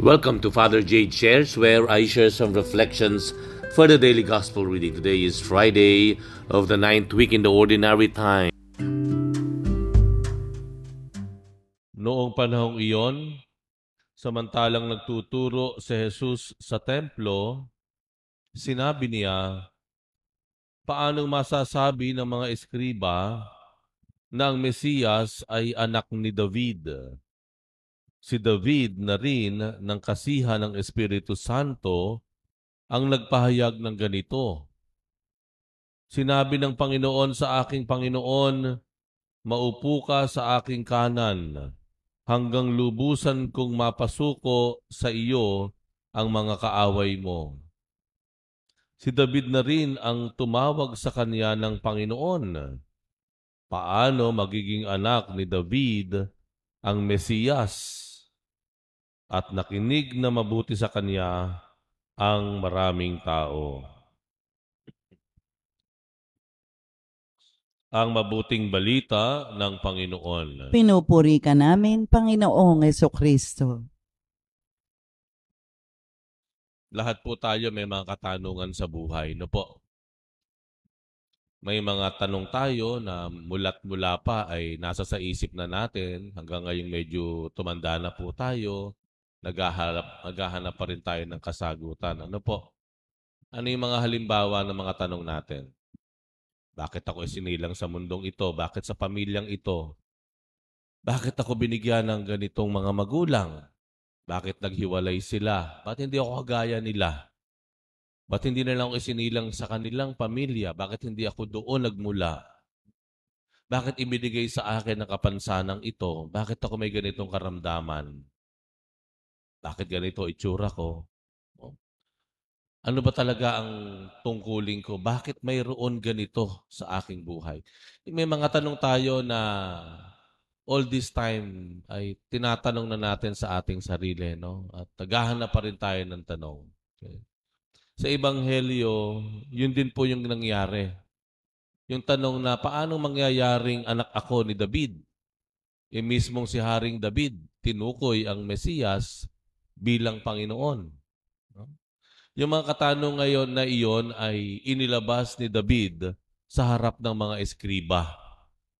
Welcome to Father Jade Shares, where I share some reflections for the daily gospel reading. Today is Friday of the ninth week in the ordinary time. Noong panahong iyon, samantalang nagtuturo si Jesus sa templo, sinabi niya, Paanong masasabi ng mga eskriba na ang Mesiyas ay anak ni David? Si David na rin ng kasihan ng Espiritu Santo ang nagpahayag ng ganito. Sinabi ng Panginoon sa aking Panginoon, Maupo ka sa aking kanan, hanggang lubusan kong mapasuko sa iyo ang mga kaaway mo. Si David na rin ang tumawag sa kanya ng Panginoon. Paano magiging anak ni David ang Mesiyas? At nakinig na mabuti sa kanya ang maraming tao. Ang mabuting balita ng Panginoon. Pinupuri ka namin, Panginoong Yeso Kristo. Lahat po tayo may mga katanungan sa buhay, no po? May mga tanong tayo na mulat mula pa ay nasa sa isip na natin. Hanggang ngayon medyo tumanda na po tayo naghahanap, naghahanap pa rin tayo ng kasagutan. Ano po? Ano yung mga halimbawa ng mga tanong natin? Bakit ako isinilang sa mundong ito? Bakit sa pamilyang ito? Bakit ako binigyan ng ganitong mga magulang? Bakit naghiwalay sila? Bakit hindi ako kagaya nila? Bakit hindi na lang ako isinilang sa kanilang pamilya? Bakit hindi ako doon nagmula? Bakit ibinigay sa akin ang kapansanang ito? Bakit ako may ganitong karamdaman? Bakit ganito itsura ko? Oh. Ano ba talaga ang tungkulin ko? Bakit mayroon ganito sa aking buhay? May mga tanong tayo na all this time ay tinatanong na natin sa ating sarili. No? At naghahanap pa rin tayo ng tanong. Okay. Sa Ebanghelyo, yun din po yung nangyari. Yung tanong na paano mangyayaring anak ako ni David? E mismong si Haring David, tinukoy ang Mesiyas bilang Panginoon. Yung mga katanong ngayon na iyon ay inilabas ni David sa harap ng mga eskriba.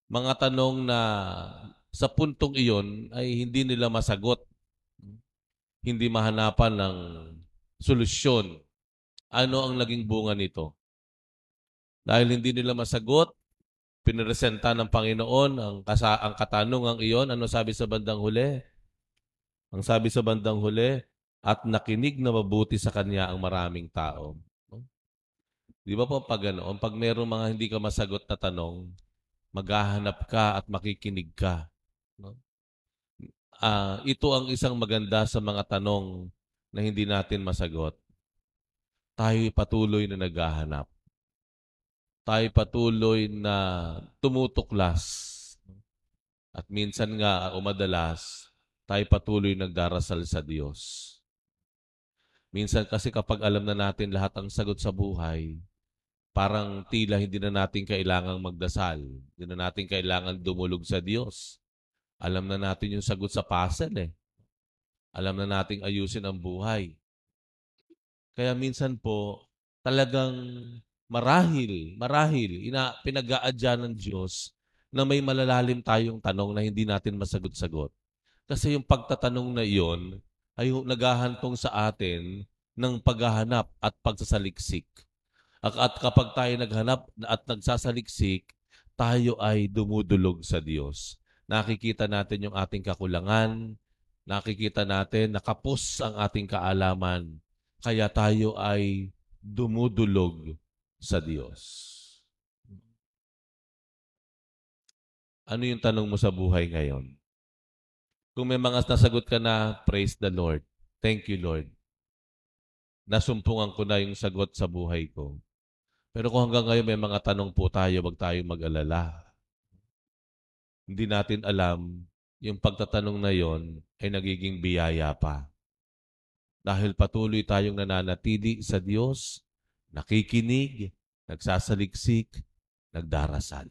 Mga tanong na sa puntong iyon ay hindi nila masagot. Hindi mahanapan ng solusyon. Ano ang naging bunga nito? Dahil hindi nila masagot, piniresenta ng Panginoon ang, kasa ang katanungang iyon. Ano sabi sa bandang huli? Ang sabi sa bandang huli, at nakinig na mabuti sa kanya ang maraming tao. Di ba po pag ganoon, pag mayroong mga hindi ka masagot na tanong, maghahanap ka at makikinig ka. No? Uh, ito ang isang maganda sa mga tanong na hindi natin masagot. Tayo patuloy na naghahanap. Tayo patuloy na tumutuklas. At minsan nga, umadalas, tayo patuloy nagdarasal sa Diyos. Minsan kasi kapag alam na natin lahat ang sagot sa buhay, parang tila hindi na natin kailangang magdasal. Hindi na natin kailangan dumulog sa Diyos. Alam na natin yung sagot sa puzzle eh. Alam na nating ayusin ang buhay. Kaya minsan po, talagang marahil, marahil, ina, pinag-aadya ng Diyos na may malalalim tayong tanong na hindi natin masagot-sagot. Kasi yung pagtatanong na iyon ay naghahantong sa atin ng paghahanap at pagsasaliksik. At kapag tayo naghanap at nagsasaliksik, tayo ay dumudulog sa Diyos. Nakikita natin yung ating kakulangan, nakikita natin nakapos ang ating kaalaman, kaya tayo ay dumudulog sa Diyos. Ano yung tanong mo sa buhay ngayon? Kung may mga nasagot ka na, praise the Lord. Thank you, Lord. Nasumpungan ko na yung sagot sa buhay ko. Pero kung hanggang ngayon may mga tanong po tayo, wag tayong mag-alala. Hindi natin alam, yung pagtatanong na yon ay nagiging biyaya pa. Dahil patuloy tayong nananatili sa Diyos, nakikinig, nagsasaliksik, nagdarasal.